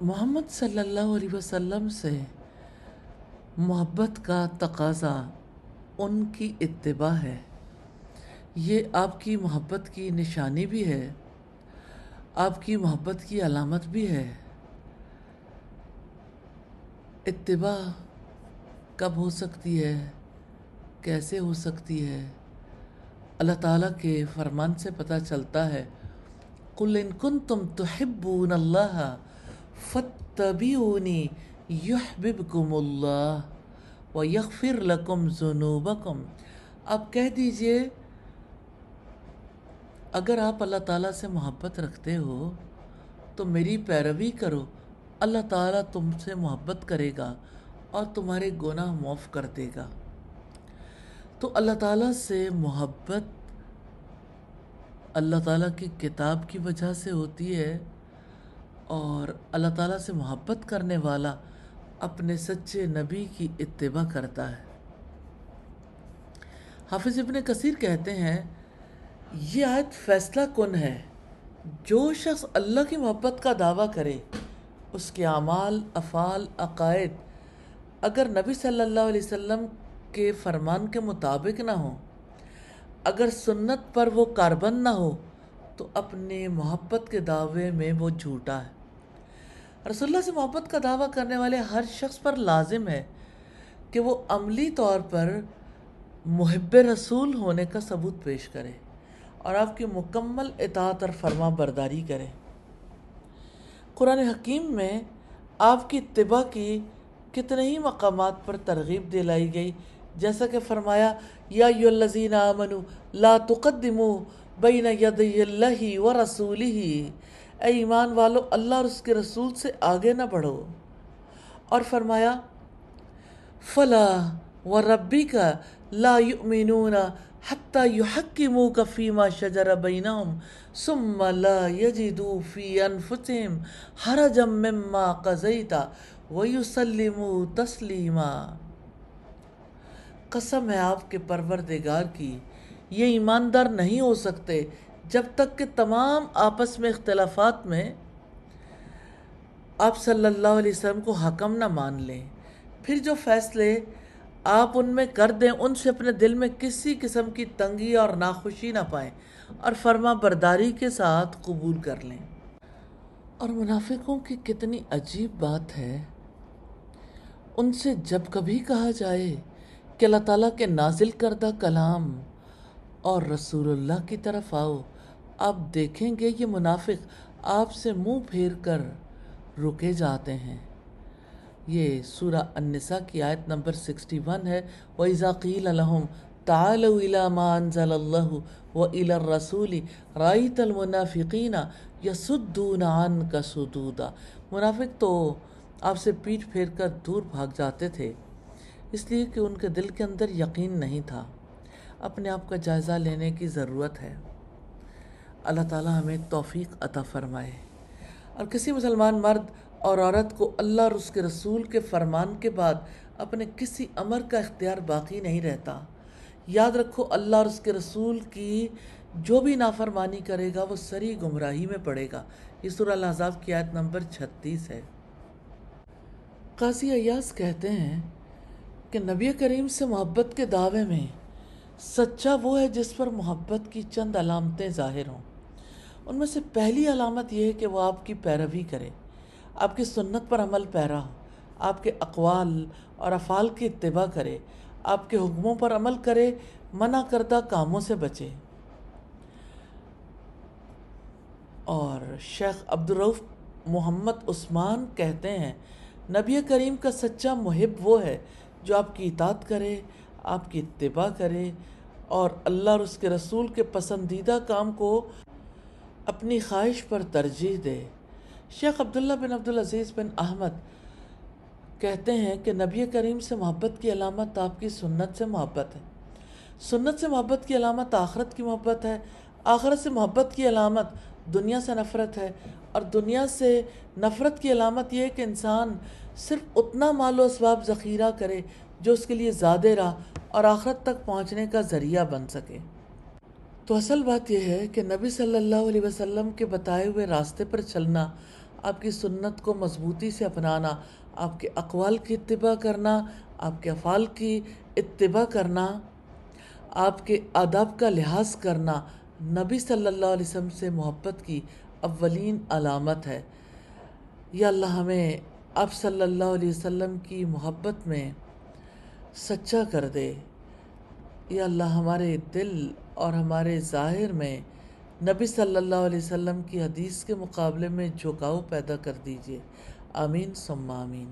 محمد صلی اللہ علیہ وسلم سے محبت کا تقاضا ان کی اتباع ہے۔ یہ آپ کی محبت کی نشانی بھی ہے، آپ کی محبت کی علامت بھی ہے۔ اتباع کب ہو سکتی ہے، کیسے ہو سکتی ہے؟ اللہ تعالیٰ کے فرمان سے پتہ چلتا ہے، قل ان کنتم تحبون اللہ فاتبعونی یحببکم اللہ ویغفر لکم ذنوبکم۔ آپ کہہ دیجیے، اگر آپ اللہ تعالیٰ سے محبت رکھتے ہو، تو میری پیروی کرو۔ اللہ تعالیٰ تم سے محبت کرے گا اور تمہارے گناہ معاف کر دے گا۔ تو اللہ تعالیٰ سے محبت اللہ تعالیٰ کی کتاب کی وجہ سے ہوتی ہے۔ اور اللہ تعالیٰ سے محبت کرنے والا اپنے سچے نبی کی اتباع کرتا ہے۔ حافظ ابن کثیر کہتے ہیں، یہ آیت فیصلہ کن ہے؟ جو شخص اللہ کی محبت کا دعویٰ کرے، اس کے اعمال، افعال، عقائد اگر نبی صلی اللہ علیہ وسلم کے فرمان کے مطابق نہ ہوں، اگر سنت پر وہ کاربند نہ ہو، تو اپنے محبت کے دعوے میں وہ جھوٹا ہے۔ رسول اللہ سے محبت کا دعویٰ کرنے والے ہر شخص پر لازم ہے کہ وہ عملی طور پر محب رسول ہونے کا ثبوت پیش کرے اور آپ کی مکمل اطاعت اور فرما برداری کرے۔ قرآن حکیم میں آپ کی اتباع کی کتنے ہی مقامات پر ترغیب دلائی گئی، جیسا کہ فرمایا، یا الذین آمنوا، لا تقدموا بین یدی اللہ و رسولہ اے ایمان والو، اللہ اور اس کے رسول سے آگے نہ بڑھو۔ اور فرمایا، فلا و ربی کا لا یؤمنون حتی یحکموک فیما شجر بینہم ثم لا یجدو فی انفسهم حرجا مما قضیتا ویسلمو تسلیما۔ قسم ہے آپ کے پروردگار کی، یہ ایماندار نہیں ہو سکتے جب تک کہ تمام آپس میں اختلافات میں آپ صلی اللہ علیہ وسلم کو حکم نہ مان لیں، پھر جو فیصلے آپ ان میں کر دیں، ان سے اپنے دل میں کسی قسم کی تنگی اور ناخوشی نہ پائیں اور فرما برداری کے ساتھ قبول کر لیں۔ اور منافقوں کی کتنی عجیب بات ہے، ان سے جب کبھی کہا جائے کہ اللہ تعالیٰ کے نازل کردہ کلام اور رسول اللہ کی طرف آؤ آپ دیکھیں گے یہ منافق آپ سے منہ پھیر کر رکے جاتے ہیں۔ یہ سورہ النساء کی آیت نمبر سکسٹی ون ہے۔ وَإِذَا قِيلَ لَهُمْ تَعَالَوْا إِلَى مَا أَنزَلَ اللَّهُ وَإِلَى الرَّسُولِ رَأَيْتَ الْمُنَافِقِينَ يَسُدُّونَ عَنْكَ سُدُودًا۔ منافق تو آپ سے پیٹ پھیر کر دور بھاگ جاتے تھے، اس لیے کہ ان کے دل کے اندر یقین نہیں تھا۔ اپنے آپ کا جائزہ لینے کی ضرورت ہے۔ اللہ تعالیٰ ہمیں توفیق عطا فرمائے۔ اور کسی مسلمان مرد اور عورت کو اللہ اور اس کے رسول کے فرمان کے بعد اپنے کسی امر کا اختیار باقی نہیں رہتا۔ یاد رکھو، اللہ اور اس کے رسول کی جو بھی نافرمانی کرے گا، وہ سری گمراہی میں پڑے گا۔ یہ سورہ الحضاب کی آیت نمبر چھتیس ہے۔ قاضی ایاز کہتے ہیں کہ نبی کریم سے محبت کے دعوے میں سچا وہ ہے جس پر محبت کی چند علامتیں ظاہر ہوں۔ ان میں سے پہلی علامت یہ ہے کہ وہ آپ کی پیروی کرے۔ آپ کی سنت پر عمل پیرا ہو آپ کے اقوال اور افعال کی اتباع کرے۔ آپ کے حکموں پر عمل کرے، منع کردہ کاموں سے بچے۔ اور شیخ عبدالروف محمد عثمان کہتے ہیں، نبی کریم کا سچا محب وہ ہے جو آپ کی اطاعت کرے، آپ کی اتباع کرے اور اللہ اور اس کے رسول کے پسندیدہ کام کو اپنی خواہش پر ترجیح دے۔ شیخ عبداللہ بن عبدالعزیز بن احمد کہتے ہیں کہ نبی کریم سے محبت کی علامت آپ کی سنت سے محبت ہے۔ سنت سے محبت کی علامت آخرت کی محبت ہے۔ آخرت سے محبت کی علامت دنیا سے نفرت ہے۔ اور دنیا سے نفرت کی علامت یہ ہے کہ انسان صرف اتنا مال و اسباب ذخیرہ کرے جو اس کے لیے زیادہ راہ اور آخرت تک پہنچنے کا ذریعہ بن سکے۔ تو اصل بات یہ ہے کہ نبی صلی اللہ علیہ وسلم کے بتائے ہوئے راستے پر چلنا، آپ کی سنت کو مضبوطی سے اپنانا، آپ کے اقوال کی اتباع کرنا، آپ کے افعال کی اتباع کرنا، آپ کے آداب کا لحاظ کرنا نبی صلی اللہ علیہ وسلم سے محبت کی اولین علامت ہے۔ یا اللہ ہمیں آپ صلی اللہ علیہ وسلم کی محبت میں سچا کر دے۔ یا اللہ ہمارے دل اور ہمارے ظاہر میں نبی صلی اللہ علیہ وسلم کی حدیث کے مقابلے میں جھکاؤ پیدا کر دیجیے۔ آمین، ثم آمین۔